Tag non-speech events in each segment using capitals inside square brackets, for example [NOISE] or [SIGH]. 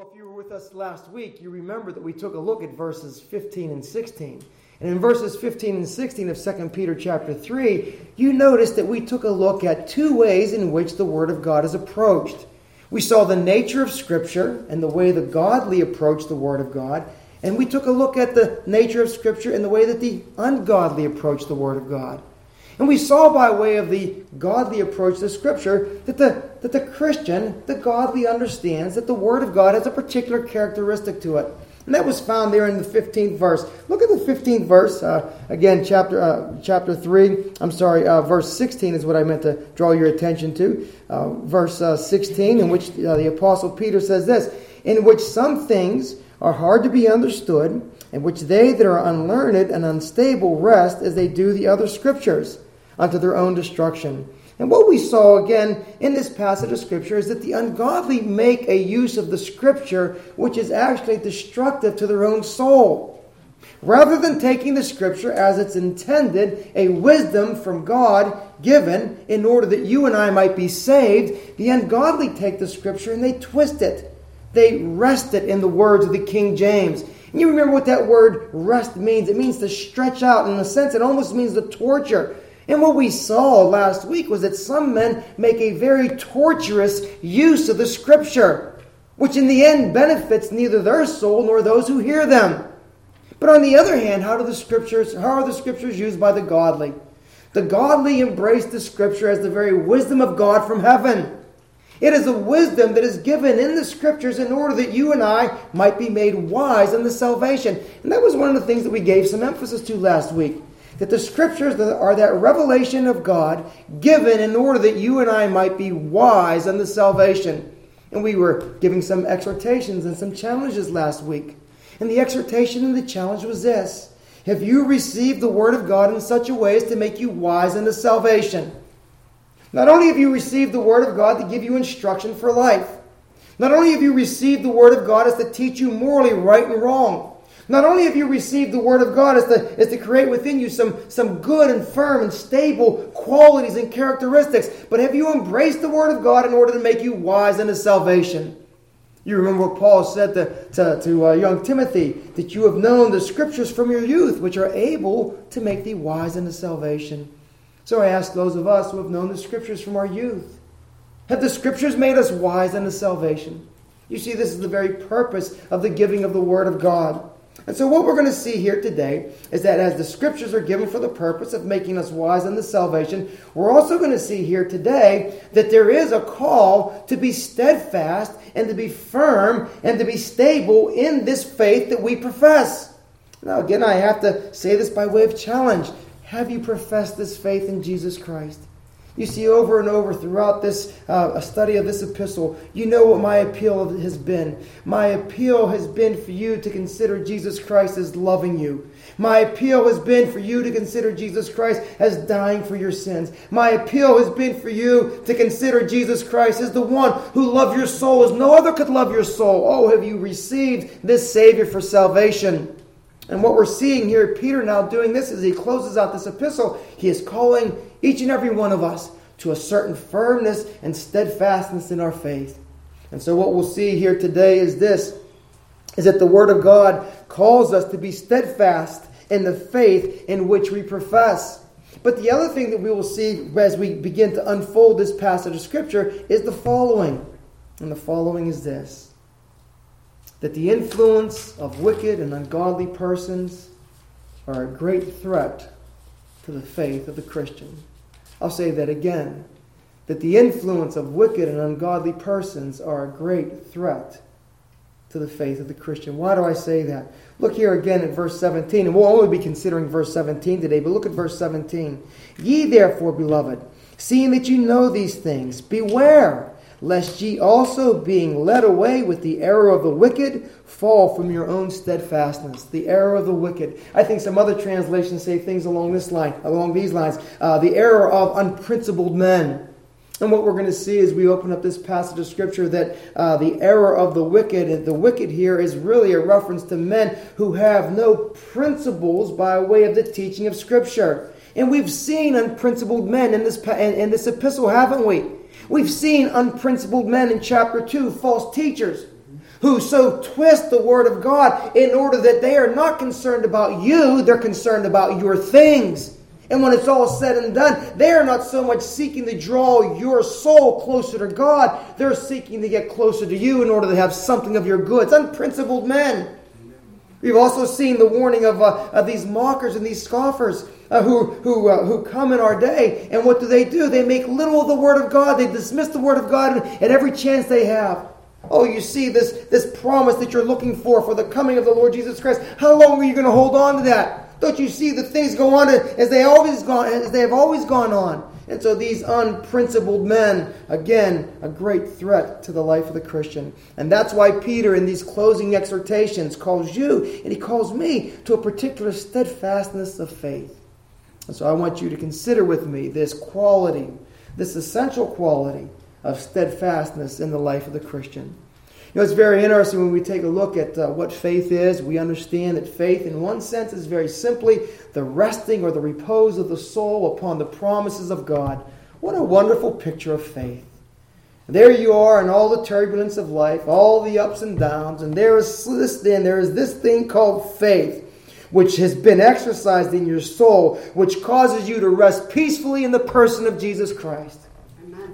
Well, if you were with us last week, you remember that we took a look at verses 15 and 16. And in verses 15 and 16 of 2 Peter chapter 3, you notice that we took a look at two ways in which the Word of God is approached. We saw the nature of Scripture and the way the godly approach the Word of God. And we took a look at the nature of Scripture and the way that the ungodly approach the Word of God. And we saw by way of the godly approach to Scripture that the, that the Christian, the godly, understands that the Word of God has a particular characteristic to it. And that was found there in the 15th verse. Look at the 15th verse. Uh, again, chapter, uh, chapter 3. I'm sorry, uh, verse 16 is what I meant to draw your attention to. Uh, verse uh, 16, in which uh, the Apostle Peter says this In which some things are hard to be understood, in which they that are unlearned and unstable wrest as they do the other scriptures unto their own destruction. And what we saw again in this passage of Scripture is that the ungodly make a use of the Scripture which is actually destructive to their own soul. Rather than taking the Scripture as it's intended, a wisdom from God given in order that you and I might be saved, the ungodly take the Scripture and they twist it. They wrest it in the words of the King James. And you remember what that word wrest means? It means to stretch out. In a sense, it almost means to torture. And what we saw last week was that some men make a very torturous use of the scripture, which in the end benefits neither their soul nor those who hear them. But on the other hand, how do the scriptures how are the scriptures used by the godly? The godly embrace the scripture as the very wisdom of God from heaven. It is a wisdom that is given in the scriptures in order that you and I might be made wise in the salvation. And that was one of the things that we gave some emphasis to last week that the scriptures are that revelation of God given in order that you and I might be wise unto salvation. And we were giving some exhortations and some challenges last week. And the exhortation and the challenge was this Have you received the Word of God in such a way as to make you wise unto salvation? Not only have you received the Word of God to give you instruction for life, not only have you received the Word of God as to teach you morally right and wrong, not only have you received the Word of God as to, as to create within you some, some good and firm and stable qualities and characteristics, but have you embraced the Word of God in order to make you wise unto salvation? You remember what Paul said to, to, to uh, young Timothy that you have known the Scriptures from your youth, which are able to make thee wise unto salvation. So I ask those of us who have known the Scriptures from our youth have the Scriptures made us wise unto salvation? You see, this is the very purpose of the giving of the Word of God. And so, what we're going to see here today is that as the scriptures are given for the purpose of making us wise in the salvation, we're also going to see here today that there is a call to be steadfast and to be firm and to be stable in this faith that we profess. Now, again, I have to say this by way of challenge. Have you professed this faith in Jesus Christ? You see, over and over throughout this uh, study of this epistle, you know what my appeal has been. My appeal has been for you to consider Jesus Christ as loving you. My appeal has been for you to consider Jesus Christ as dying for your sins. My appeal has been for you to consider Jesus Christ as the one who loved your soul as no other could love your soul. Oh, have you received this Savior for salvation? And what we're seeing here, Peter now doing this as he closes out this epistle, he is calling each and every one of us to a certain firmness and steadfastness in our faith. And so what we'll see here today is this is that the word of God calls us to be steadfast in the faith in which we profess. But the other thing that we will see as we begin to unfold this passage of scripture is the following. And the following is this that the influence of wicked and ungodly persons are a great threat to the faith of the Christian. I'll say that again that the influence of wicked and ungodly persons are a great threat to the faith of the Christian. Why do I say that? Look here again at verse 17, and we'll only be considering verse 17 today, but look at verse 17. Ye therefore, beloved, seeing that you know these things, beware lest ye also, being led away with the error of the wicked, fall from your own steadfastness. The error of the wicked. I think some other translations say things along this line, along these lines. Uh, the error of unprincipled men. And what we're going to see as we open up this passage of Scripture that uh, the error of the wicked, the wicked here is really a reference to men who have no principles by way of the teaching of Scripture. And we've seen unprincipled men in this, in, in this epistle, haven't we? We've seen unprincipled men in chapter 2, false teachers, who so twist the Word of God in order that they are not concerned about you, they're concerned about your things. And when it's all said and done, they are not so much seeking to draw your soul closer to God, they're seeking to get closer to you in order to have something of your goods. Unprincipled men. We've also seen the warning of, uh, of these mockers and these scoffers uh, who, who, uh, who come in our day. And what do they do? They make little of the Word of God. They dismiss the Word of God at every chance they have. Oh, you see this, this promise that you're looking for for the coming of the Lord Jesus Christ. How long are you going to hold on to that? Don't you see that things go on as they always gone as they have always gone on? And so these unprincipled men, again, a great threat to the life of the Christian. And that's why Peter, in these closing exhortations, calls you and he calls me to a particular steadfastness of faith. And so I want you to consider with me this quality, this essential quality of steadfastness in the life of the Christian. You know, it's very interesting when we take a look at uh, what faith is. We understand that faith, in one sense, is very simply the resting or the repose of the soul upon the promises of God. What a wonderful picture of faith. There you are in all the turbulence of life, all the ups and downs, and there is this thing, there is this thing called faith, which has been exercised in your soul, which causes you to rest peacefully in the person of Jesus Christ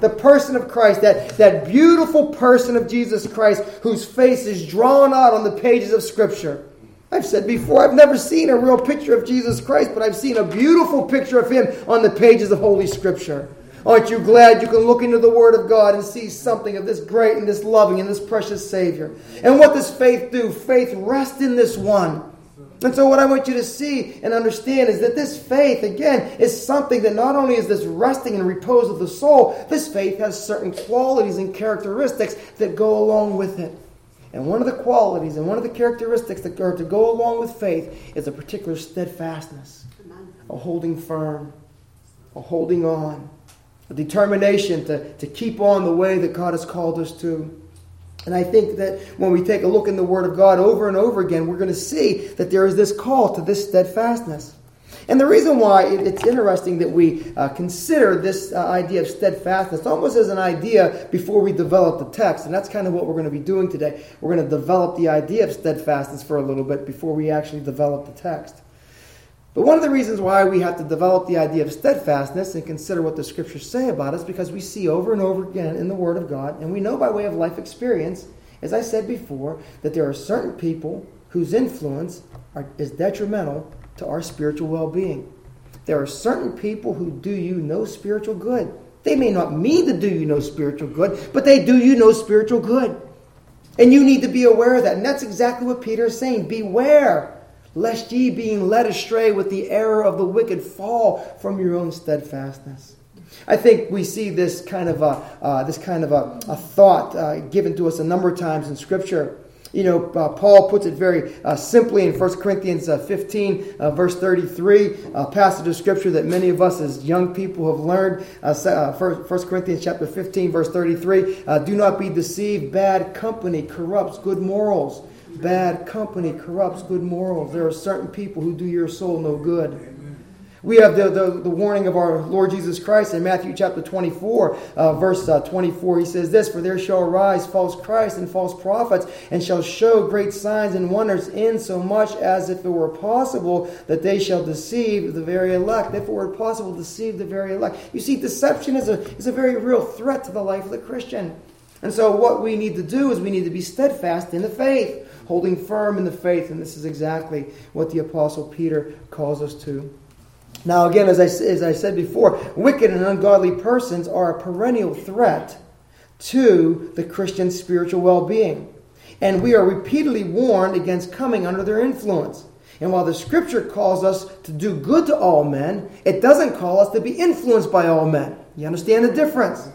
the person of Christ, that, that beautiful person of Jesus Christ whose face is drawn out on the pages of Scripture. I've said before, I've never seen a real picture of Jesus Christ, but I've seen a beautiful picture of him on the pages of Holy Scripture. Aren't you glad you can look into the Word of God and see something of this great and this loving and this precious Savior? And what does faith do? Faith rests in this one and so, what I want you to see and understand is that this faith, again, is something that not only is this resting and repose of the soul, this faith has certain qualities and characteristics that go along with it. And one of the qualities and one of the characteristics that are to go along with faith is a particular steadfastness, a holding firm, a holding on, a determination to, to keep on the way that God has called us to. And I think that when we take a look in the Word of God over and over again, we're going to see that there is this call to this steadfastness. And the reason why it's interesting that we uh, consider this uh, idea of steadfastness almost as an idea before we develop the text, and that's kind of what we're going to be doing today. We're going to develop the idea of steadfastness for a little bit before we actually develop the text. But one of the reasons why we have to develop the idea of steadfastness and consider what the scriptures say about us, because we see over and over again in the Word of God, and we know by way of life experience, as I said before, that there are certain people whose influence are, is detrimental to our spiritual well being. There are certain people who do you no spiritual good. They may not mean to do you no spiritual good, but they do you no spiritual good. And you need to be aware of that. And that's exactly what Peter is saying. Beware lest ye, being led astray with the error of the wicked, fall from your own steadfastness. I think we see this kind of a, uh, this kind of a, a thought uh, given to us a number of times in Scripture. You know, uh, Paul puts it very uh, simply in 1 Corinthians uh, 15, uh, verse 33, a passage of Scripture that many of us as young people have learned. Uh, 1 Corinthians chapter 15, verse 33, Do not be deceived, bad company corrupts good morals. Bad company corrupts good morals. There are certain people who do your soul no good. We have the, the, the, warning of our Lord Jesus Christ in Matthew chapter 24, uh, verse uh, 24. He says this For there shall arise false Christs and false prophets, and shall show great signs and wonders, in so much as if it were possible that they shall deceive the very elect. If it were possible, deceive the very elect. You see, deception is a, is a very real threat to the life of the Christian. And so, what we need to do is we need to be steadfast in the faith holding firm in the faith. And this is exactly what the Apostle Peter calls us to. Now, again, as I, as I said before, wicked and ungodly persons are a perennial threat to the Christian spiritual well being. And we are repeatedly warned against coming under their influence. And while the scripture calls us to do good to all men, it doesn't call us to be influenced by all men. You understand the difference?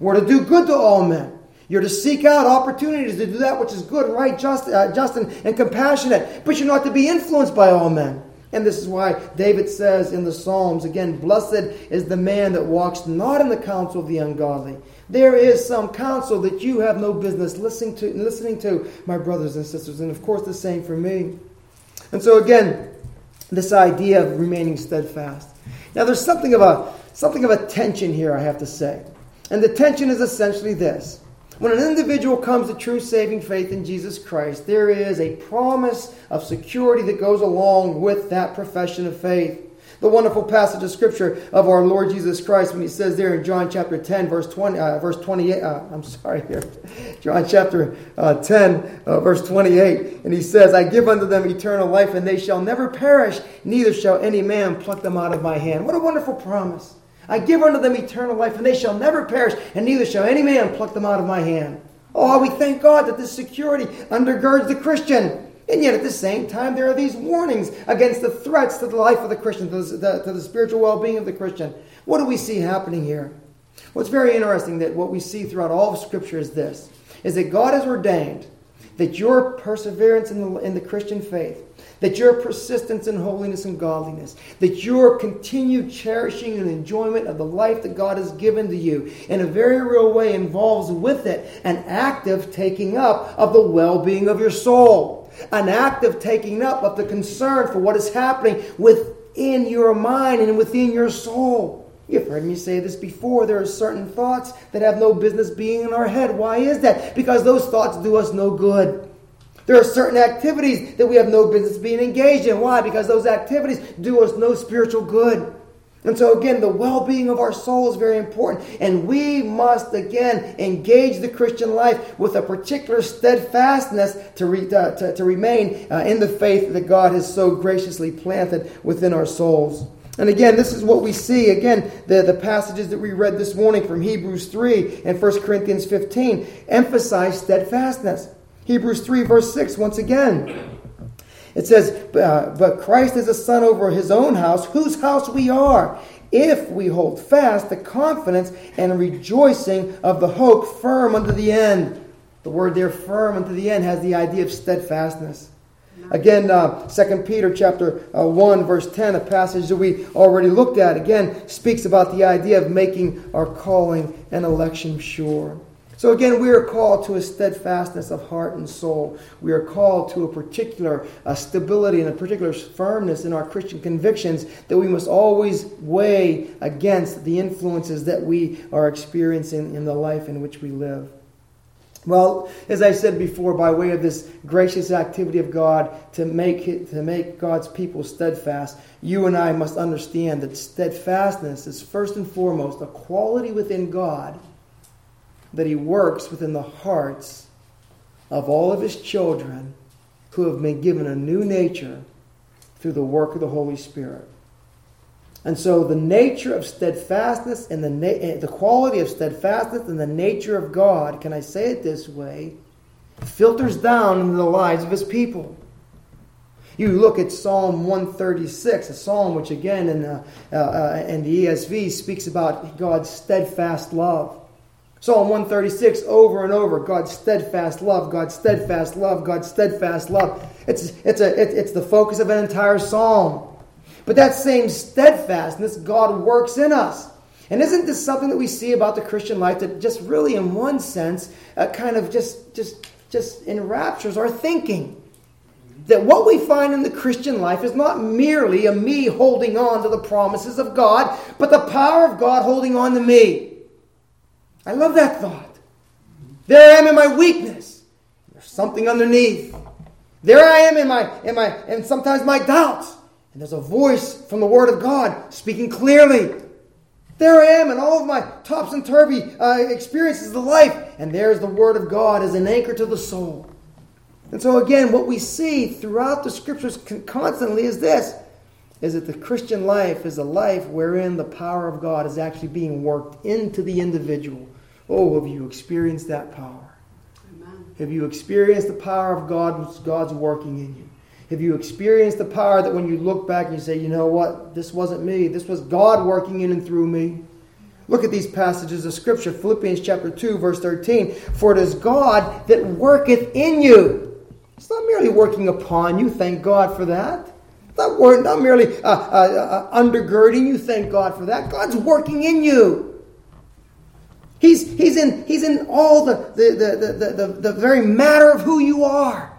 We're to do good to all men. You're to seek out opportunities to do that which is good, right, just, uh, just and, and compassionate. But you're not to be influenced by all men. And this is why David says in the Psalms again, Blessed is the man that walks not in the counsel of the ungodly. There is some counsel that you have no business listening to, listening to, my brothers and sisters. And of course, the same for me. And so, again, this idea of remaining steadfast. Now, there's something of a, something of a tension here, I have to say. And the tension is essentially this When an individual comes to true saving faith in Jesus Christ, there is a promise of security that goes along with that profession of faith. The wonderful passage of scripture of our Lord Jesus Christ when he says there in John chapter 10, verse 20, uh, verse 28, uh, I'm sorry here, [LAUGHS] John chapter uh, 10, uh, verse 28, and he says, I give unto them eternal life, and they shall never perish, neither shall any man pluck them out of my hand. What a wonderful promise. I give unto them eternal life, and they shall never perish, and neither shall any man pluck them out of my hand. Oh, we thank God that this security undergirds the Christian. And yet, at the same time, there are these warnings against the threats to the life of the Christian, to the, to the spiritual well being of the Christian. What do we see happening here? What's very interesting that what we see throughout all of Scripture is this is that God has ordained that your perseverance in the, in the Christian faith, that your persistence in holiness and godliness, that your continued cherishing and enjoyment of the life that God has given to you in a very real way involves with it an active taking up of the well being of your soul an active taking up of the concern for what is happening within your mind and within your soul. You've heard me say this before. There are certain thoughts that have no business being in our head. Why is that? Because those thoughts do us no good. There are certain activities that we have no business being engaged in. Why? Because those activities do us no spiritual good. And so, again, the well being of our soul is very important. And we must, again, engage the Christian life with a particular steadfastness to, re, to, to, remain uh, in the faith that God has so graciously planted within our souls. And again, this is what we see. Again, the, the passages that we read this morning from Hebrews 3 and 1 Corinthians 15 emphasize steadfastness. Hebrews 3, verse 6, once again. It says, uh, But Christ is a son over his own house, whose house we are, if we hold fast the confidence and rejoicing of the hope firm unto the end. The word there, firm unto the end, has the idea of steadfastness. Again, uh, 2 Peter chapter uh, 1, verse 10, a passage that we already looked at, again, speaks about the idea of making our calling and election sure. So again, we are called to a steadfastness of heart and soul. We are called to a particular a stability and a particular firmness in our Christian convictions that we must always weigh against the influences that we are experiencing in the life in which we live. Well, as I said before, by way of this gracious activity of God to make it, to make God's people steadfast, you and I must understand that steadfastness is first and foremost a quality within God that he works within the hearts of all of his children who have been given a new nature through the work of the Holy Spirit. And so the nature of steadfastness and the, na- eh, the quality of steadfastness and the nature of God, can I say it this way, filters down into the lives of his people. You look at Psalm 136, a psalm which, again, in the, uh, uh, in the ESV speaks about God's steadfast love. Psalm 136 over and over God's steadfast love, God's steadfast love, God's steadfast love. It's, it's, a, it, it's the focus of an entire psalm. But that same steadfastness, God works in us. And isn't this something that we see about the Christian life that just really, in one sense, uh, kind of just, just, just enraptures our thinking? That what we find in the Christian life is not merely a me holding on to the promises of God, but the power of God holding on to me. I love that thought. There I am in my weakness. There's something underneath. There I am in my in my and sometimes my doubts. And there's a voice from the Word of God speaking clearly. There I am in all of my tops and turvy uh, experiences of life. And there's the Word of God as an anchor to the soul. And so, again, what we see throughout the scriptures constantly is this is that the Christian life is a life wherein the power of God is actually being worked into the individual Oh, have you experienced that power? Amen. Have you experienced the power of God, God's working in you? Have you experienced the power that when you look back and you say, you know what, this wasn't me, this was God working in and through me? Look at these passages of Scripture Philippians chapter 2, verse 13. For it is God that worketh in you. It's not merely working upon you, thank God for that. Not, not merely uh, uh, uh, undergirding you, thank God for that. God's working in you. He's, he's, in, he's in all the, the, the, the, the, the very matter of who you are.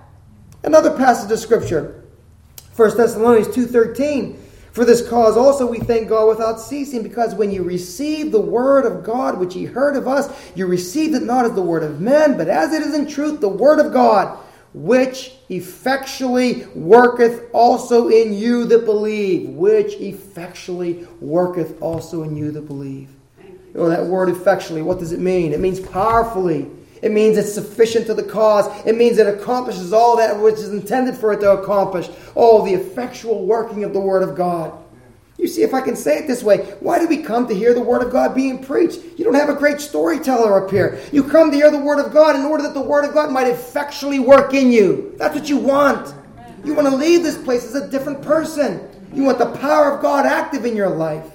Another passage of Scripture, 1 Thessalonians 2.13. For this cause also we thank God without ceasing, because when you received the word of God which ye heard of us, you received it not as the word of men, but as it is in truth the word of God, which effectually worketh also in you that believe. Which effectually worketh also in you that believe. Oh, that word effectually, what does it mean? It means powerfully. It means it's sufficient to the cause. It means it accomplishes all that which is intended for it to accomplish. Oh, the effectual working of the Word of God. You see, if I can say it this way, why do we come to hear the Word of God being preached? You don't have a great storyteller up here. You come to hear the Word of God in order that the Word of God might effectually work in you. That's what you want. You want to leave this place as a different person. You want the power of God active in your life.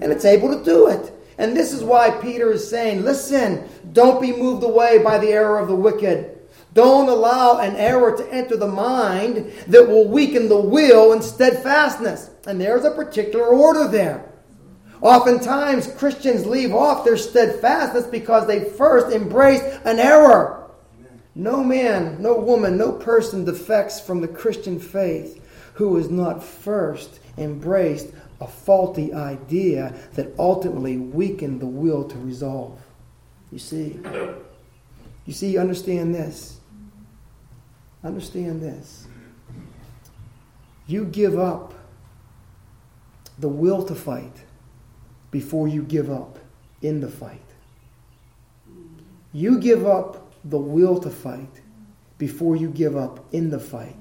And it's able to do it. And this is why Peter is saying, listen, don't be moved away by the error of the wicked. Don't allow an error to enter the mind that will weaken the will and steadfastness. And there's a particular order there. Oftentimes, Christians leave off their steadfastness because they first embraced an error. No man, no woman, no person defects from the Christian faith who has not first embraced a faulty idea that ultimately weakened the will to resolve. You see? You see, you understand this. Understand this. You give up the will to fight before you give up in the fight. You give up the will to fight before you give up in the fight.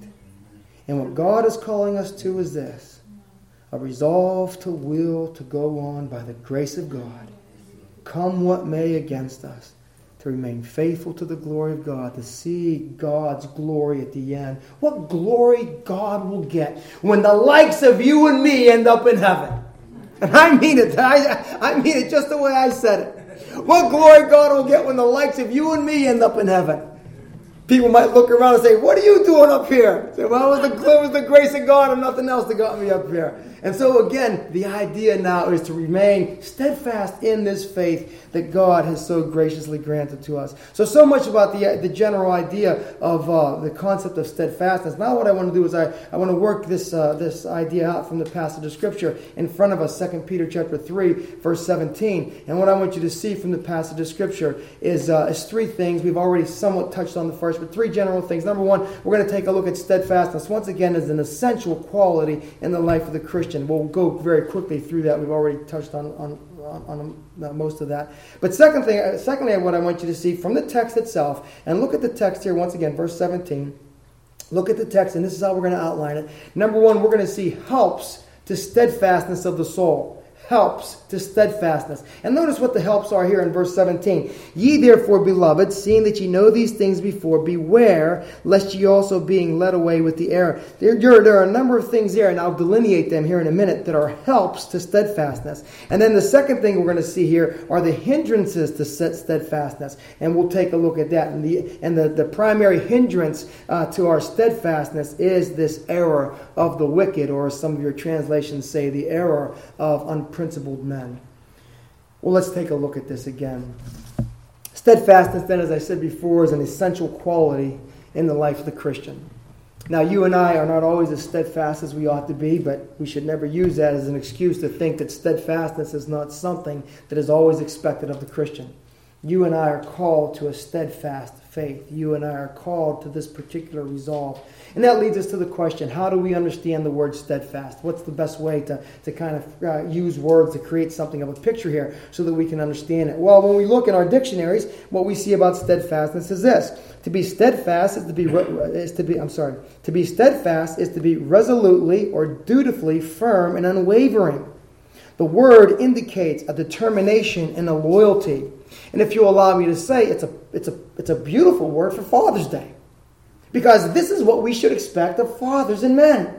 And what God is calling us to is this a resolve to will to go on by the grace of God, come what may against us, to remain faithful to the glory of God, to see God's glory at the end. What glory God will get when the likes of you and me end up in heaven. And I mean it. I, I mean it just the way I said it. What glory God will get when the likes of you and me end up in heaven. People might look around and say, What are you doing up here? Say, well, it was, the, it was the grace of God and nothing else that got me up here. And so, again, the idea now is to remain steadfast in this faith that God has so graciously granted to us. So, so much about the, the general idea of uh, the concept of steadfastness. Now, what I want to do is I, I want to work this, uh, this idea out from the passage of Scripture in front of us, 2 Peter chapter 3, verse 17. And what I want you to see from the passage of Scripture is, uh, is three things. We've already somewhat touched on the first, but three general things. Number one, we're going to take a look at steadfastness once again as an essential quality in the life of the Christian. We'll go very quickly through that. We've already touched on, on, on, on most of that. But second thing, uh, secondly, what I want you to see from the text itself, and look at the text here once again, verse 17. Look at the text, and this is how we're going to outline it. Number one, we're going to see helps to steadfastness of the soul helps to steadfastness. And notice what the helps are here in verse 17. Ye therefore, beloved, seeing that ye know these things before, beware lest ye also being led away with the error. There, there, there, are a number of things here, and I'll delineate them here in a minute, that are helps to steadfastness. And then the second thing we're going to see here are the hindrances to steadfastness. And we'll take a look at that. And the, and the, the primary hindrance uh, to our steadfastness is this error of the wicked, or some of your translations say the error of unprecedented principled men. Well, let's take a look at this again. Steadfastness, then, as I said before, is an essential quality in the life of the Christian. Now, you and I are not always as steadfast as we ought to be, but we should never use that as an excuse to think that steadfastness is not something that is always expected of the Christian. You and I are called to a steadfast faith. You and I are called to this particular resolve. And that leads us to the question how do we understand the word steadfast? What's the best way to, to kind of uh, use words to create something of a picture here so that we can understand it? Well, when we look in our dictionaries, what we see about steadfastness is this. To be steadfast is to be, is to be I'm sorry, to be steadfast is to be resolutely or dutifully firm and unwavering. The word indicates a determination and a loyalty. And if you allow me to say, it's a, it's a, it's a beautiful word for Father's Day. Because this is what we should expect of fathers and men.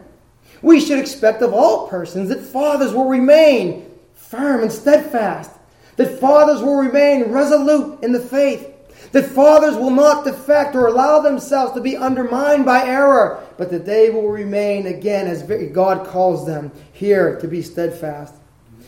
We should expect of all persons that fathers will remain firm and steadfast, that fathers will remain resolute in the faith, that fathers will not defect or allow themselves to be undermined by error, but that they will remain, again, as God calls them here, to be steadfast.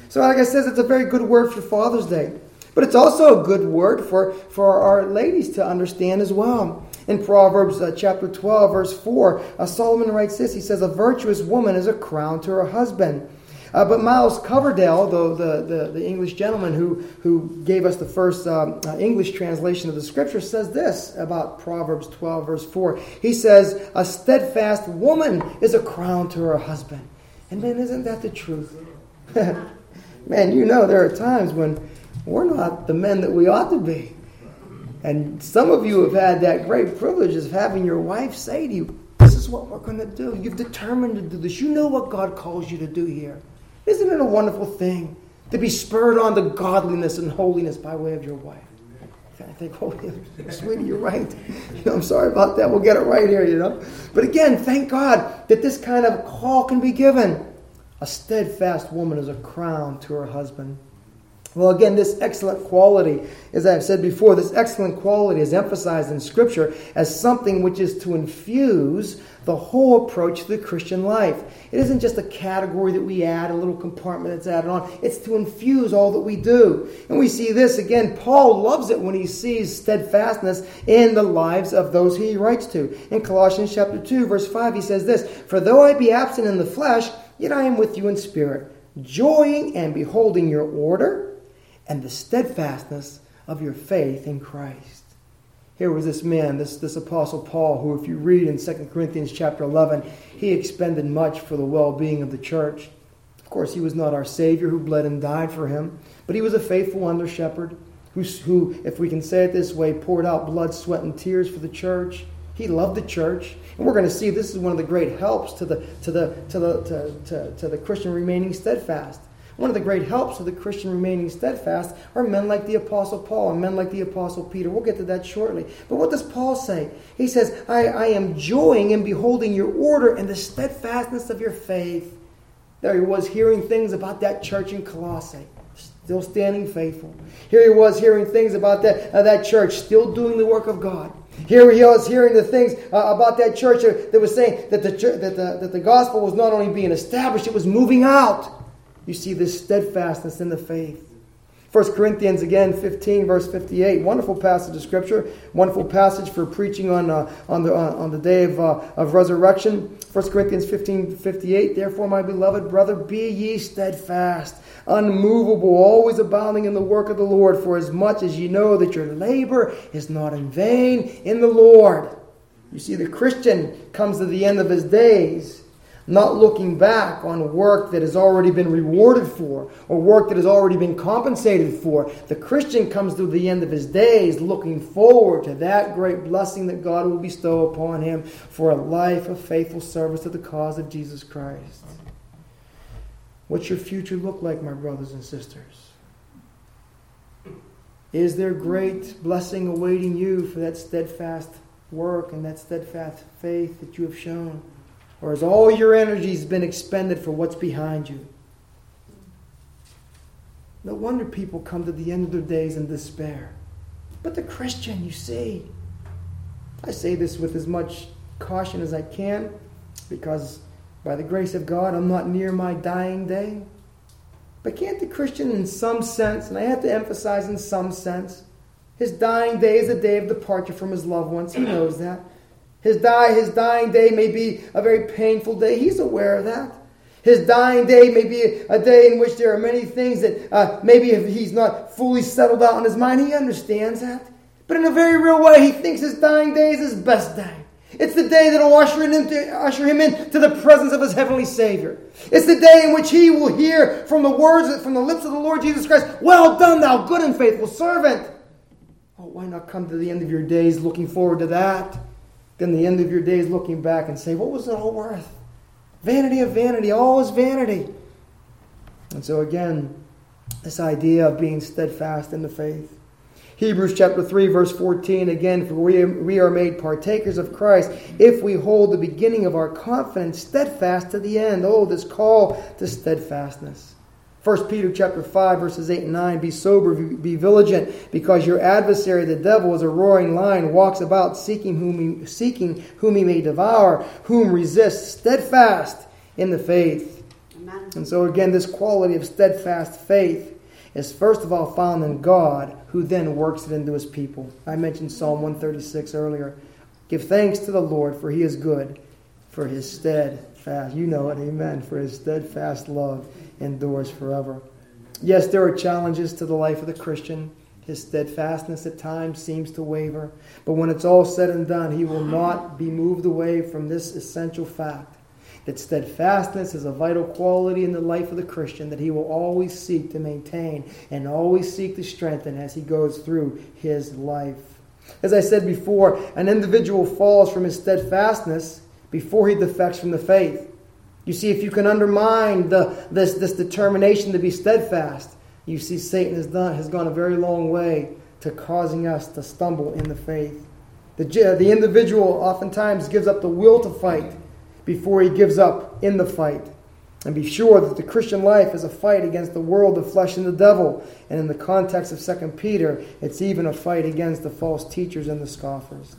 So, like I said, it's a very good word for Father's Day. But it's also a good word for, for our ladies to understand as well. In Proverbs uh, chapter 12, verse 4, uh, Solomon writes this He says, A virtuous woman is a crown to her husband, Uh, but Miles Coverdale, the, the, the, the, English gentleman who, who gave us the first um, uh, English translation of the scripture, says this about Proverbs 12, verse 4. He says, A steadfast woman is a crown to her husband. And man, isn't that the truth? [LAUGHS] man, you know there are times when we're not the men that we ought to be. And some of you have had that great privilege of having your wife say to you, This is what we're going to do. You've determined to do this. You know what God calls you to do here. Isn't it a wonderful thing to be spurred on to godliness and holiness by way of your wife? I think, oh, [LAUGHS] sweetie, you're right. You know, I'm sorry about that. We'll get it right here, you know. But again, thank God that this kind of call can be given. A steadfast woman is a crown to her husband. Well, again, this excellent quality, as I've said before, this excellent quality is emphasized in Scripture as something which is to infuse the whole approach to the Christian life. It isn't just a category that we add, a little compartment that's added on. It's to infuse all that we do. And we see this again. Paul loves it when he sees steadfastness in the lives of those he writes to. In Colossians chapter 2, verse 5, he says this For though I be absent in the flesh, yet I am with you in spirit, joying and beholding your order and the steadfastness of your faith in Christ. Here was this man, this, this apostle Paul, who, if you read in 2 Corinthians chapter 11, he expended much for the well being of the church. Of course, he was not our Savior who bled and died for him, but he was a faithful under shepherd who, who, if we can say it this way, poured out blood, sweat, and tears for the church. He loved the church. And we're going to see this is one of the great helps to the, to the, to the, to, to, to the Christian remaining steadfast. One of the great helps of the Christian remaining steadfast are men like the Apostle Paul and men like the Apostle Peter. We'll get to that shortly. But what does Paul say? He says, I, I am joying in beholding your order and the steadfastness of your faith. There he was hearing things about that church in Colossae, still standing faithful. Here he was hearing things about that, uh, that church, still doing the work of God. Here he was hearing the things uh, about that church that was saying that the, that, the, that the gospel was not only being established, it was moving out. You see this steadfastness in the faith. 1 Corinthians again, 15, verse 58. Wonderful passage of Scripture. Wonderful passage for preaching on, uh, on, the, uh, on the day of, uh, of resurrection. 1 Corinthians 15, 58. Therefore, my beloved brother, be ye steadfast, unmovable, always abounding in the work of the Lord, for as much as ye know that your labor is not in vain in the Lord. You see, the Christian comes to the end of his days not looking back on work that has already been rewarded for or work that has already been compensated for. The Christian comes to the end of his days looking forward to that great blessing that God will bestow upon him for a life of faithful service to the cause of Jesus Christ. What's your future look like, my brothers and sisters? Is there great blessing awaiting you for that steadfast work and that steadfast faith that you have shown? Or has all your energies been expended for what's behind you? No wonder people come to the end of their days in despair. But the Christian, you see, I say this with as much caution as I can because by the grace of God, I'm not near my dying day. But can't the Christian, in some sense, and I have to emphasize in some sense, his dying day is a day of departure from his loved ones. He knows that. His, die, his dying day may be a very painful day. He's aware of that. His dying day may be a day in which there are many things that uh, maybe if he's not fully settled out in his mind, he understands that. But in a very real way, he thinks his dying day is his best day. It's the day that will usher him, into, usher him the presence of his heavenly Savior. It's the day in which he will hear from the words from the lips of the Lord Jesus Christ, Well done, thou good and faithful servant. Oh, why not come to the end of your days looking forward to that? Then the end of your days looking back and say, What was it all worth? Vanity of vanity, all is vanity. And so, again, this idea of being steadfast in the faith. Hebrews chapter 3, verse 14 again, for we, we are made partakers of Christ if we hold the beginning of our confidence steadfast to the end. Oh, this call to steadfastness. 1 Peter chapter 5 verses 8 and 9 be sober be vigilant because your adversary the devil is a roaring lion walks about seeking whom he, seeking whom he may devour whom resist steadfast in the faith. Amen. And so again this quality of steadfast faith is first of all found in God who then works it into his people. I mentioned Psalm 136 earlier. Give thanks to the Lord for he is good for his steadfast, you know it, amen, for his steadfast love endures forever. Yes, there are challenges to the life of the Christian. His steadfastness at times seems to waver, but when it's all said and done, he will not be moved away from this essential fact that steadfastness is a vital quality in the life of the Christian that he will always seek to maintain and always seek to strengthen as he goes through his life. As I said before, an individual falls from his steadfastness before he defects from the faith. You see, if you can undermine the, this, this determination to be steadfast, you see Satan has, done, has gone a very long way to causing us to stumble in the faith. The, the individual oftentimes gives up the will to fight before he gives up in the fight. And be sure that the Christian life is a fight against the world, the flesh, and the devil. And in the context of 2 Peter, it's even a fight against the false teachers and the scoffers.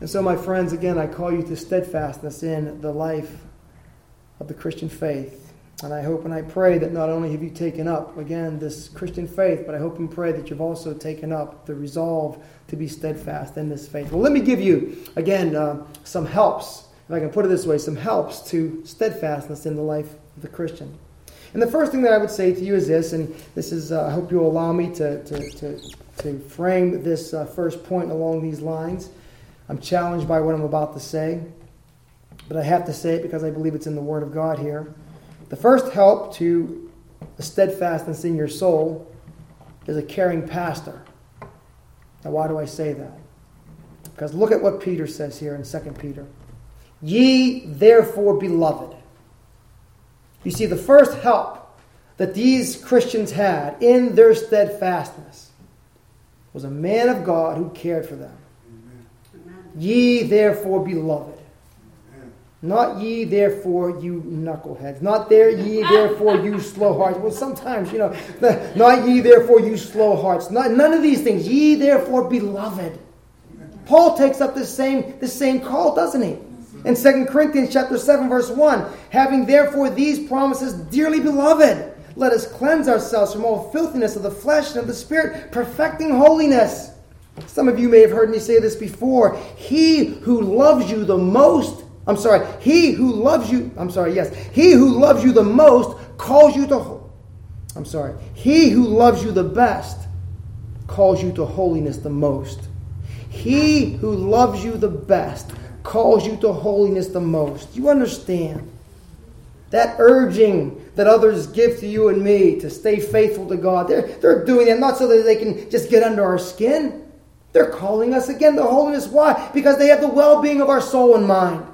And so, my friends, again, I call you to steadfastness in the life of the Christian faith. And I hope and I pray that not only have you taken up, again, this Christian faith, but I hope and pray that you've also taken up the resolve to be steadfast in this faith. Well, let me give you, again, uh, some helps if I can put it this way, some helps to steadfastness in the life of the Christian. And the first thing that I would say to you is this, and this is, uh, I hope you'll allow me to, to, to, to frame this uh, first point along these lines. I'm challenged by what I'm about to say, but I have to say it because I believe it's in the Word of God here. The first help to the steadfastness in your soul is a caring pastor. Now, why do I say that? Because look at what Peter says here in 2 Peter. Ye therefore, beloved. You see, the first help that these Christians had in their steadfastness was a man of God who cared for them. Amen. Ye therefore, beloved. Not ye therefore, you knuckleheads. Not there ye therefore, you slow hearts. Well, sometimes, you know, not ye therefore, you slow hearts. Not, none of these things. Ye therefore, beloved. Paul takes up the same, the same call, doesn't he? In 2 Corinthians chapter 7, verse 1, having therefore these promises, dearly beloved, let us cleanse ourselves from all filthiness of the flesh and of the spirit, perfecting holiness. Some of you may have heard me say this before. He who loves you the most, I'm sorry, he who loves you, I'm sorry, yes, he who loves you the most calls you to, I'm sorry, he who loves you the best calls you to holiness the most. He who loves you the best calls you to holiness the most. You understand? That urging that others give to you and me to stay faithful to God, they're, they're doing that not so that they can just get under our skin. They're calling us again to holiness. Why? Because they have the well being of our soul in mind.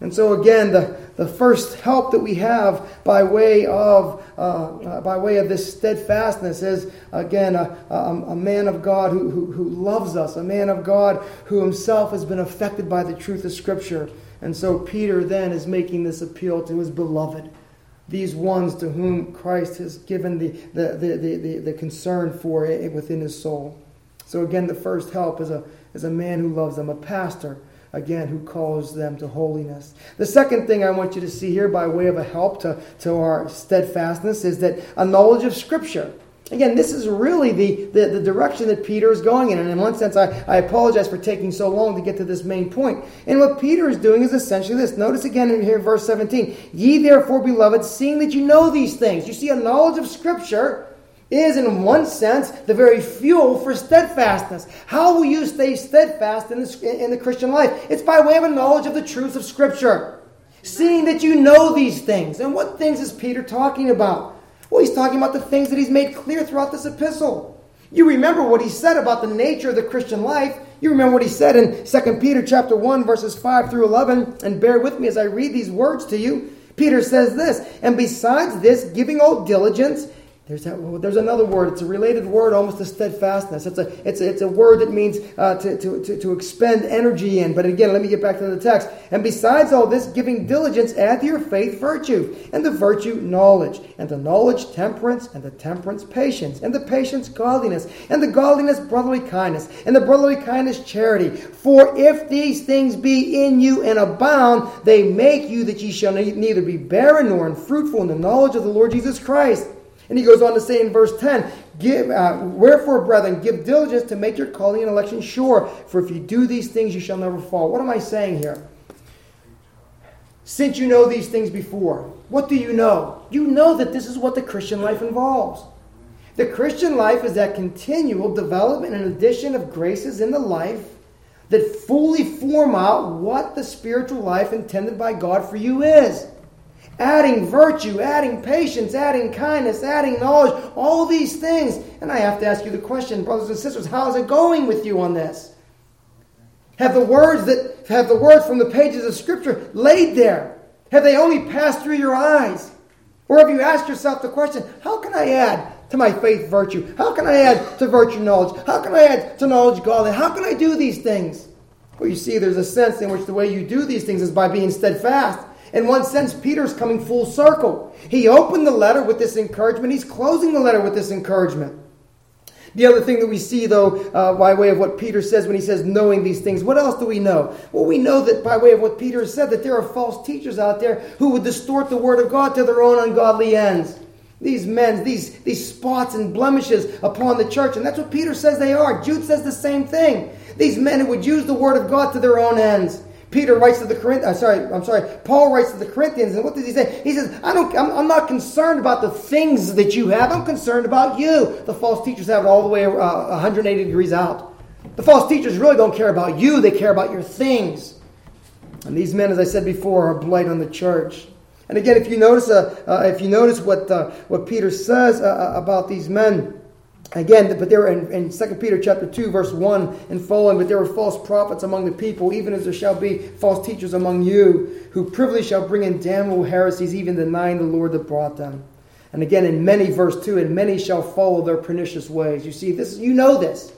And so, again, the, the first help that we have by way of, uh, uh, by way of this steadfastness is, again, a, a, a man of God who, who, who loves us, a man of God who himself has been affected by the truth of Scripture. And so, Peter then is making this appeal to his beloved, these ones to whom Christ has given the, the, the, the, the, the concern for it within his soul. So, again, the first help is a, is a man who loves them, a pastor again, who calls them to holiness. The second thing I want you to see here, by way of a help to, to our steadfastness, is that a knowledge of Scripture. Again, this is really the, the, the, direction that Peter is going in. And in one sense, I, I apologize for taking so long to get to this main point. And what Peter is doing is essentially this. Notice again in here, verse 17. Ye therefore, beloved, seeing that you know these things. You see, a knowledge of Scripture is, in one sense, the very fuel for steadfastness. How will you stay steadfast in the, in the Christian life? It's by way of a knowledge of the truths of Scripture. Seeing that you know these things. And what things is Peter talking about? Well, he's talking about the things that he's made clear throughout this epistle. You remember what he said about the nature of the Christian life. You remember what he said in 2 Peter chapter 1 verses 5 through 11 and bear with me as I read these words to you. Peter says this, and besides this, giving all diligence, there's, that, there's another word. It's a related word almost to steadfastness. It's a, it's a, it's a word that means uh, to, to, to, to expend energy in. But again, let me get back to the text. And besides all this, giving diligence, add to your faith virtue, and the virtue knowledge, and the knowledge temperance, and the temperance patience, and the patience godliness, and the godliness brotherly kindness, and the brotherly kindness charity. For if these things be in you and abound, they make you that ye shall neither be barren nor unfruitful in the knowledge of the Lord Jesus Christ. And he goes on to say in verse 10, give, uh, Wherefore, brethren, give diligence to make your calling and election sure, for if you do these things, you shall never fall. What am I saying here? since you know these things before, what do you know? You know that this is what the Christian life involves. The Christian life is that continual development and addition of graces in the life that fully form out what the spiritual life intended by God for you is. Adding virtue, adding patience, adding kindness, adding knowledge, all these things. And I have to ask you the question, brothers and sisters, how is it going with you on this? Have the words that have the words from the pages of Scripture laid there? Have they only passed through your eyes? Or have you asked yourself the question, how can I add to my faith virtue? How can I add to virtue knowledge? How can I add to knowledge godliness? How can I do these things? Well, you see, there's a sense in which the way you do these things is by being steadfast. In one sense, Peter's coming full circle. He opened the letter with this encouragement, he's closing the letter with this encouragement. The other thing that we see, though, uh, by way of what Peter says when he says knowing these things, what else do we know? Well, we know that by way of what Peter has said, that there are false teachers out there who would distort the word of God to their own ungodly ends these men, these, these spots and blemishes upon the church. And that's what Peter says they are. Jude says the same thing. These men who would use the word of God to their own ends. Peter writes to the Corinthians, uh, sorry, I'm sorry, Paul writes to the Corinthians, and what does he say? He says, I don't, I'm, I'm, not concerned about the things that you have, I'm concerned about you. The false teachers have it all the way uh, 180 degrees out. The false teachers really don't care about you, they care about your things. And these men, as I said before, are a blight on the church. And again, if you notice, uh, uh, if you notice what uh, what Peter says uh, about these men, again, but there were in, in 2 Peter chapter two, verse one and following. But there were false prophets among the people, even as there shall be false teachers among you, who privily shall bring in damnable heresies, even denying the Lord that brought them. And again, in many, verse two, and many shall follow their pernicious ways. You see, this you know this.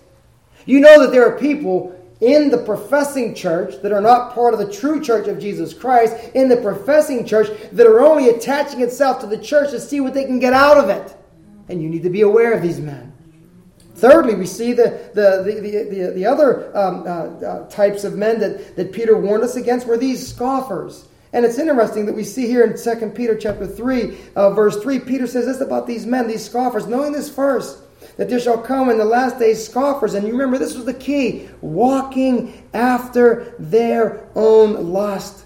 You know that there are people in the professing church that are not part of the true church of Jesus Christ, in the professing church that are only attaching itself to the church to see what they can get out of it. And you need to be aware of these men. Thirdly, we see the, the, the, the, the other um, uh, uh, types of men that, that Peter warned us against were these scoffers. And it's interesting that we see here in 2 Peter chapter 3, uh, verse 3, Peter says this about these men, these scoffers, knowing this first that there shall come in the last days scoffers. And you remember, this was the key walking after their own lust.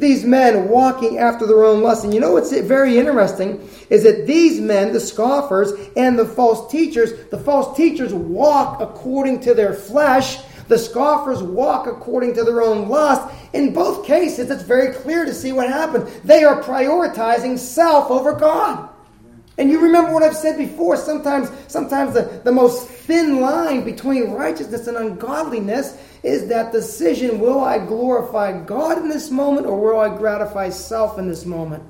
These men walking after their own lust. And you know what's very interesting is that these men, the scoffers and the false teachers, the false teachers walk according to their flesh. The scoffers walk according to their own lust. In both cases, it's very clear to see what happened. They are prioritizing self over God. And you remember what I've said before. Sometimes, sometimes the, the most thin line between righteousness and ungodliness is that decision will I glorify God in this moment or will I gratify self in this moment?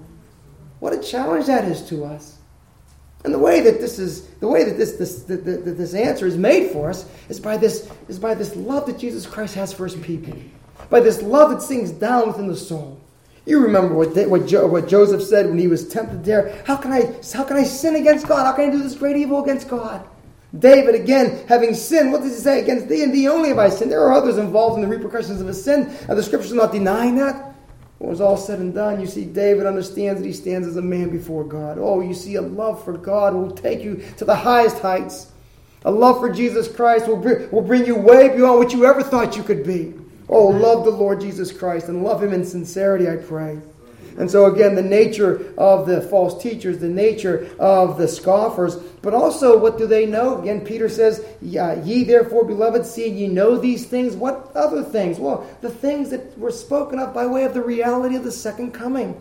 What a challenge that is to us. And the way that this is, the way that this, this, this answer is made for us is by this, is by this love that Jesus Christ has for his people. By this love that sinks down within the soul. You remember what, what, jo- what Joseph said when he was tempted there. How can, I, how can I sin against God? How can I do this great evil against God? David, again, having sinned, what does he say? Against thee and thee only have I sinned. There are others involved in the repercussions of his sin. Are the scriptures not denying that? When it was all said and done, you see David understands that he stands as a man before God. Oh, you see a love for God will take you to the highest heights. A love for Jesus Christ will bring, will bring you way beyond what you ever thought you could be. Oh, love the Lord Jesus Christ and love him in sincerity, I pray. And so, again, the nature of the false teachers, the nature of the scoffers, but also what do they know? Again, Peter says, Ye therefore, beloved, seeing ye know these things, what other things? Well, the things that were spoken of by way of the reality of the second coming.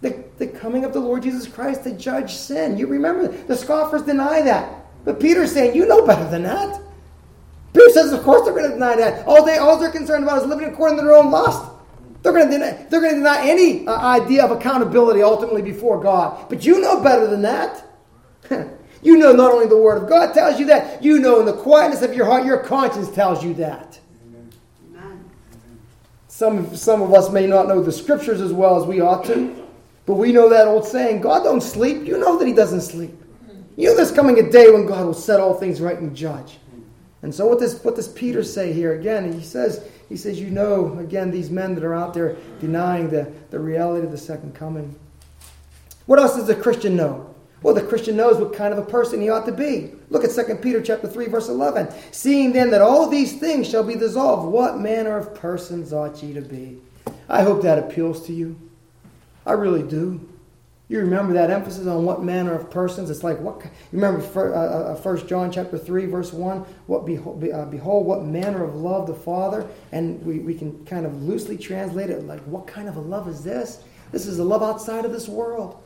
The, the coming of the Lord Jesus Christ to judge sin. You remember, the scoffers deny that. But Peter's saying, You know better than that. Peter says, of course they're going to deny that. All they all they're concerned about is living according to their own lust. They're going to deny, they're going to deny any uh, idea of accountability ultimately before God. But you know better than that. [LAUGHS] you know not only the Word of God tells you that, you know in the quietness of your heart, your conscience tells you that. Some, some of us may not know the scriptures as well as we ought to, but we know that old saying, God don't sleep. You know that He doesn't sleep. You know there's coming a day when God will set all things right and judge. And so what does what does Peter say here again? He says he says you know again these men that are out there denying the, the reality of the second coming. What else does the Christian know? Well, the Christian knows what kind of a person he ought to be. Look at 2 Peter chapter 3, verse 11. Seeing then that all these things shall be dissolved, what manner of persons ought ye to be? I hope that appeals to you. I really do. You remember that emphasis on what manner of persons? It's like what you remember uh, uh, First John chapter three verse one. What behold, uh, behold, what manner of love the Father, and we, we can kind of loosely translate it like what kind of a love is this? This is a love outside of this world.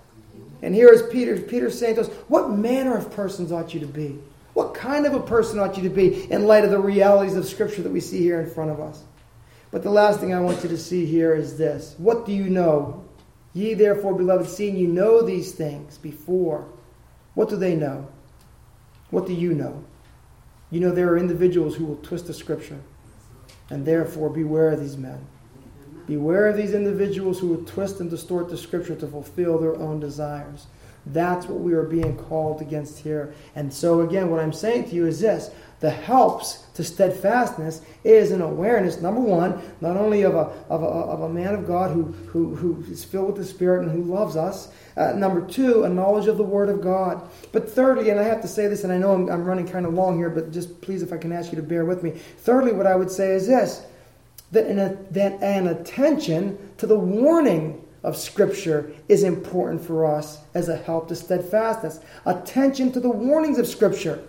And here is Peter. Peter saying to us, what manner of persons ought you to be? What kind of a person ought you to be in light of the realities of Scripture that we see here in front of us? But the last thing I want you to see here is this. What do you know? Ye therefore, beloved, seeing you know these things before, what do they know? What do you know? You know there are individuals who will twist the Scripture. And therefore, beware of these men. Beware of these individuals who will twist and distort the Scripture to fulfill their own desires. That's what we are being called against here. And so, again, what I'm saying to you is this the helps to steadfastness is an awareness, number one, not only of a, of a, of a man of God who, who, who is filled with the Spirit and who loves us, uh, number two, a knowledge of the Word of God. But thirdly, and I have to say this, and I know I'm, I'm running kind of long here, but just please, if I can ask you to bear with me. Thirdly, what I would say is this that an, that an attention to the warning of Scripture is important for us as a help to steadfastness. Attention to the warnings of Scripture.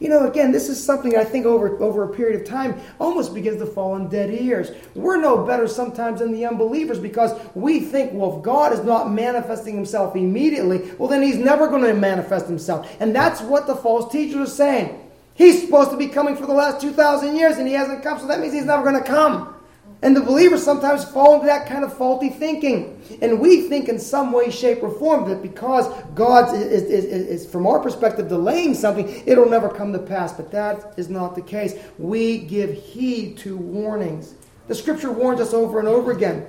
You know, again, this is something I think over, over a period of time almost begins to fall on dead ears. We're no better sometimes than the unbelievers because we think, well, if God is not manifesting himself immediately, well, then he's never going to manifest himself. And that's what the false teachers are saying. He's supposed to be coming for the last 2,000 years and he hasn't come, so that means he's never going to come. And the believers sometimes fall into that kind of faulty thinking. And we think in some way, shape, or form that because God is, is, is, is, from our perspective, delaying something, it'll never come to pass. But that is not the case. We give heed to warnings. The scripture warns us over and over again.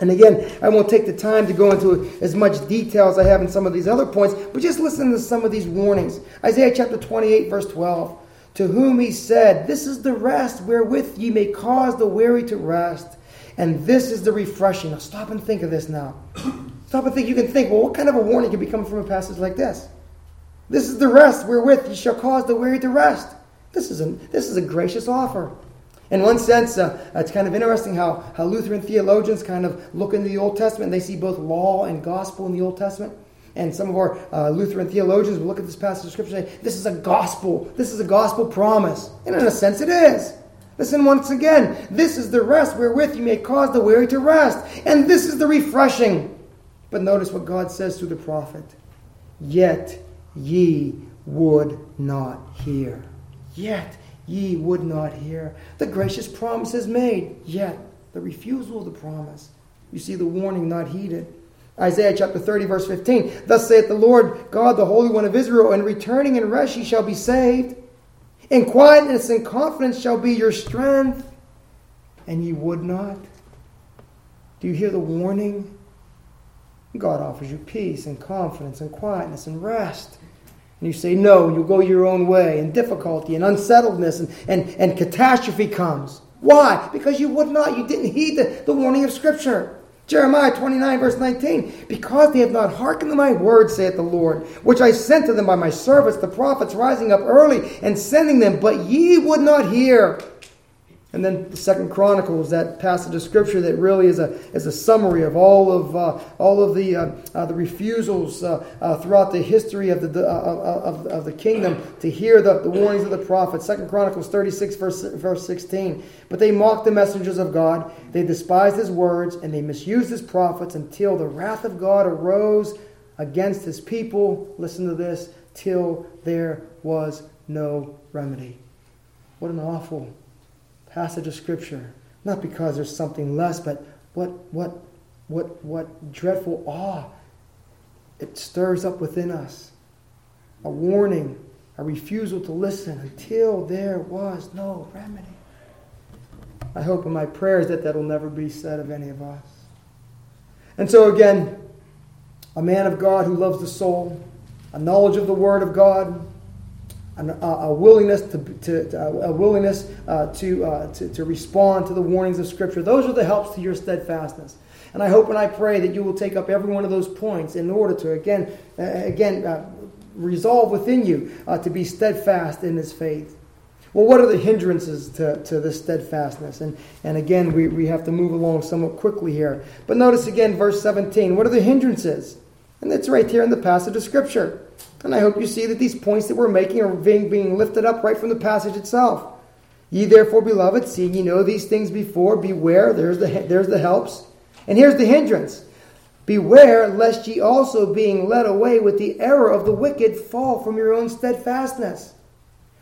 And again, I won't take the time to go into as much detail as I have in some of these other points, but just listen to some of these warnings. Isaiah chapter 28, verse 12 to whom he said, This is the rest wherewith ye may cause the weary to rest, and this is the refreshing. Now stop and think of this now. [CLEARS THROAT] stop and think. You can think, well, what kind of a warning can be coming from a passage like this? This is the rest wherewith ye shall cause the weary to rest. This is a, this is a gracious offer. In one sense, uh, it's kind of interesting how, how Lutheran theologians kind of look into the Old Testament they see both law and gospel in the Old Testament. And some of our uh, Lutheran theologians will look at this passage of Scripture and say, this is a gospel. This is a gospel promise. And in a sense, it is. Listen once again. This is the rest wherewith you may cause the weary to rest. And this is the refreshing. But notice what God says through the prophet. Yet ye would not hear. Yet ye would not hear. The gracious promise is made. Yet the refusal of the promise. You see the warning not heeded. Isaiah chapter 30, verse 15. Thus saith the Lord God, the Holy One of Israel, and returning in rest ye shall be saved. In quietness and confidence shall be your strength, and ye would not. Do you hear the warning? God offers you peace and confidence and quietness and rest. And you say no, you'll go your own way, and difficulty and unsettledness and, and, and catastrophe comes. Why? Because you would not. You didn't heed the, the warning of Scripture. Jeremiah 29, verse 19. Because they have not hearkened to my word, saith the Lord, which I sent to them by my servants, the prophets, rising up early and sending them, but ye would not hear. And then the Second Chronicles, that passage of Scripture that really is a, is a summary of all of, uh, all of the, uh, uh, the refusals uh, uh, throughout the history of the, uh, of, of the kingdom to hear the, the warnings of the prophets. Second Chronicles 36, verse, verse 16. But they mocked the messengers of God, they despised his words, and they misused his prophets until the wrath of God arose against his people. Listen to this till there was no remedy. What an awful passage of Scripture. Not because there's something less, but what, what, what, what dreadful awe it stirs up within us. A warning, a refusal to listen until there was no remedy. I hope in my prayers that that'll never be said of any of us. And so, again, a man of God who loves the soul, a knowledge of the Word of God, a, a willingness to, to, to, a willingness uh, to, uh, to, to respond to the warnings of Scripture. Those are the helps to your steadfastness. And I hope and I pray that you will take up every one of those points in order to again, uh, again uh, resolve within you uh, to be steadfast in this faith. Well, what are the hindrances to, to this steadfastness? And, and again, we, we have to move along somewhat quickly here. But notice again, verse 17. What are the hindrances? And it's right here in the passage of Scripture. And I hope you see that these points that we're making are being, being lifted up right from the passage itself. Ye therefore, beloved, seeing ye know these things before, beware. There's the, there's the helps. And here's the hindrance. Beware lest ye also, being led away with the error of the wicked, fall from your own steadfastness.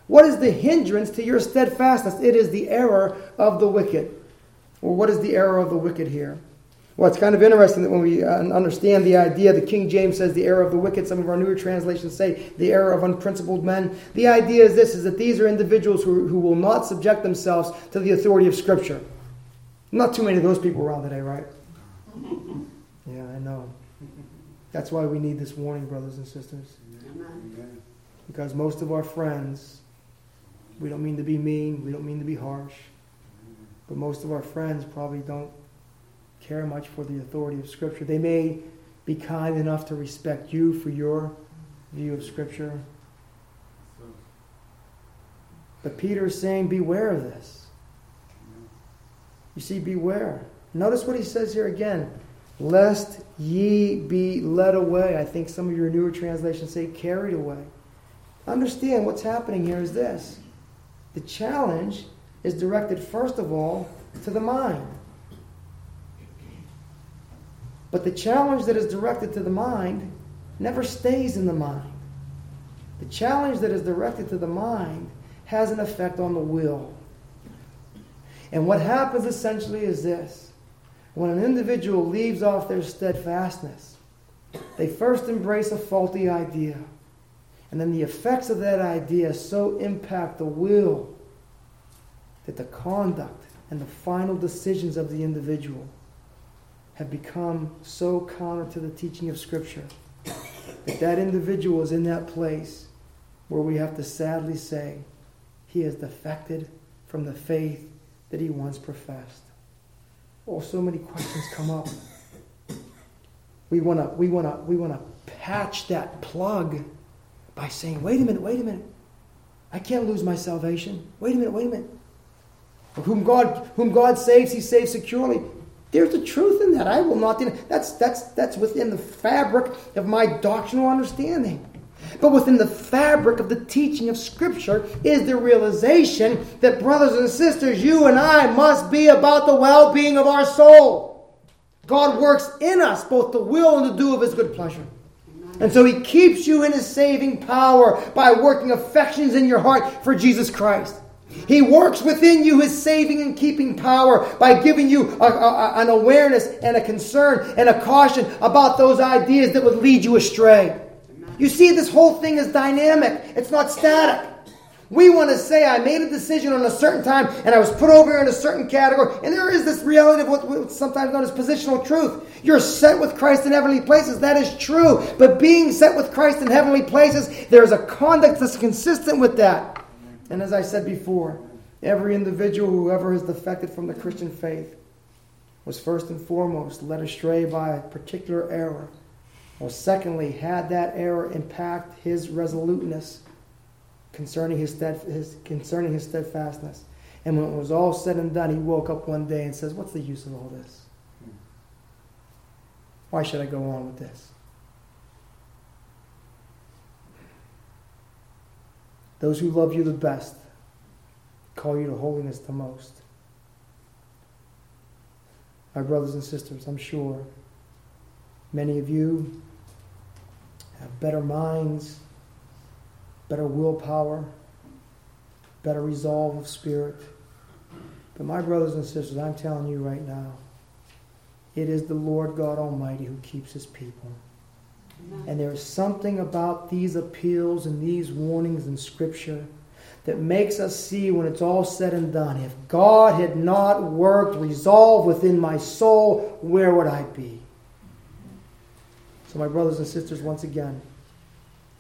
What is the hindrance to your steadfastness? It is the error of the wicked. Well, what is the error of the wicked here? Well, it's kind of interesting that when we uh, understand the idea, the King James says the error of the wicked. Some of our newer translations say the error of unprincipled men. The idea is this: is that these are individuals who, who will not subject themselves to the authority of Scripture. Not too many of those people around today, right? [LAUGHS] Yeah, I know. That's why we need this warning, brothers and sisters. Because most of our friends, we don't mean to be mean, we don't mean to be harsh, but most of our friends probably don't care much for the authority of Scripture. They may be kind enough to respect you for your view of Scripture. But Peter is saying, beware of this. You see, beware. Notice what he says here again. Lest ye be led away. I think some of your newer translations say carried away. Understand what's happening here is this. The challenge is directed, first of all, to the mind. But the challenge that is directed to the mind never stays in the mind. The challenge that is directed to the mind has an effect on the will. And what happens essentially is this when an individual leaves off their steadfastness, they first embrace a faulty idea. And then the effects of that idea so impact the will that the conduct and the final decisions of the individual have become so counter to the teaching of Scripture that that individual is in that place where we have to sadly say he has defected from the faith that he once professed. Oh, so many questions come up. We want to we want to we want to patch that plug by saying, "Wait a minute, wait a minute. I can't lose my salvation. Wait a minute, wait a minute. Whom God whom God saves, he saves securely. There's a truth in that. I will not deny. That's, that's, that's within the fabric of my doctrinal understanding. But within the fabric of the teaching of Scripture is the realization that, brothers and sisters, you and I must be about the well being of our soul. God works in us both the will and the do of His good pleasure. And so He keeps you in His saving power by working affections in your heart for Jesus Christ. He works within you his saving and keeping power by giving you a, a, an awareness and a concern and a caution about those ideas that would lead you astray. You see, this whole thing is dynamic, it's not static. We want to say, I made a decision on a certain time and I was put over in a certain category. And there is this reality of what's sometimes known as positional truth. You're set with Christ in heavenly places. That is true. But being set with Christ in heavenly places, there's a conduct that's consistent with that. And as I said before, every individual who ever has defected from the Christian faith was first and foremost led astray by a particular error. Or secondly, had that error impact his resoluteness concerning his, his, concerning his steadfastness. And when it was all said and done, he woke up one day and says, What's the use of all this? Why should I go on with this? Those who love you the best call you to holiness the most. My brothers and sisters, I'm sure many of you have better minds, better willpower, better resolve of spirit. But my brothers and sisters, I'm telling you right now, it is the Lord God Almighty who keeps his people. And there's something about these appeals and these warnings in Scripture that makes us see when it's all said and done if God had not worked resolve within my soul, where would I be? So, my brothers and sisters, once again,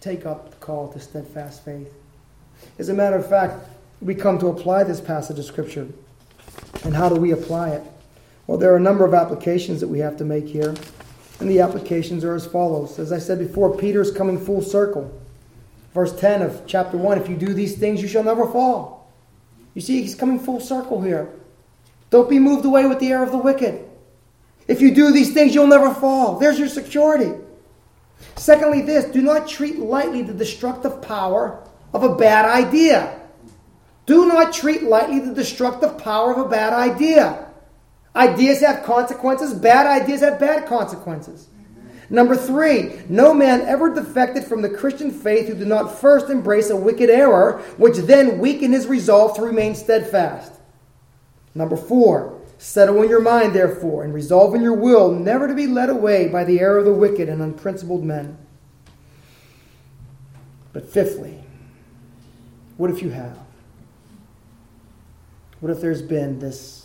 take up the call to steadfast faith. As a matter of fact, we come to apply this passage of Scripture. And how do we apply it? Well, there are a number of applications that we have to make here. And the applications are as follows. As I said before, Peter is coming full circle. Verse 10 of chapter 1 If you do these things, you shall never fall. You see, he's coming full circle here. Don't be moved away with the air of the wicked. If you do these things, you'll never fall. There's your security. Secondly, this do not treat lightly the destructive power of a bad idea. Do not treat lightly the destructive power of a bad idea. Ideas have consequences, bad ideas have bad consequences. Number three, no man ever defected from the Christian faith who did not first embrace a wicked error, which then weakened his resolve to remain steadfast. Number four, settle in your mind, therefore, and resolve in your will never to be led away by the error of the wicked and unprincipled men. But fifthly, what if you have? What if there's been this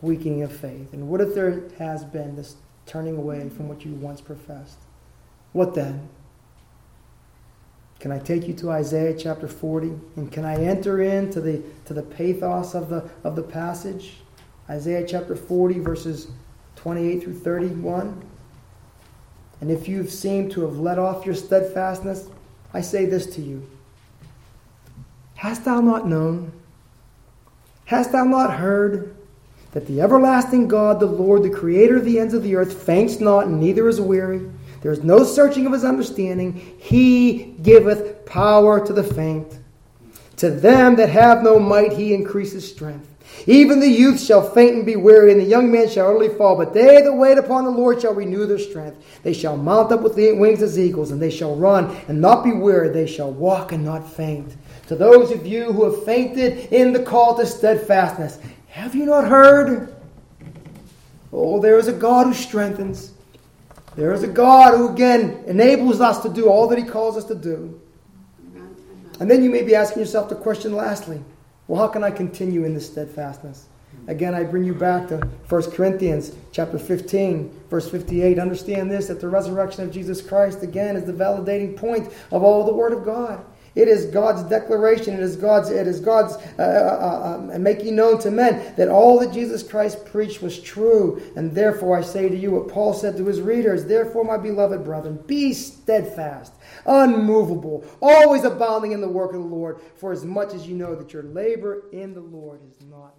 weakening of faith? And what if there has been this turning away from what you once professed. What then? Can I take you to Isaiah chapter 40? And can I enter into the, to the pathos of the, of the passage? Isaiah chapter 40, verses 28 through 31. And if you've seemed to have let off your steadfastness, I say this to you Hast thou not known? Hast thou not heard? That the everlasting God, the Lord, the creator of the ends of the earth, faints not, neither is weary. There is no searching of his understanding. He giveth power to the faint. To them that have no might, he increases strength. Even the youth shall faint and be weary, and the young men shall utterly fall. But they that wait upon the Lord shall renew their strength. They shall mount up with the wings as eagles, and they shall run and not be weary. They shall walk and not faint. To those of you who have fainted in the call to steadfastness, have you not heard? Oh, there is a God who strengthens. There is a God who, again, enables us to do all that He calls us to do. And then you may be asking yourself the question lastly well, how can I continue in this steadfastness? Again, I bring you back to 1 Corinthians chapter 15, verse 58. Understand this that the resurrection of Jesus Christ, again, is the validating point of all the Word of God. It is God's declaration. It is God's. It is God's uh, uh, uh, uh, making known to men that all that Jesus Christ preached was true. And therefore, I say to you what Paul said to his readers. Therefore, my beloved brethren, be steadfast, unmovable, always abounding in the work of the Lord. For as much as you know that your labor in the Lord is not.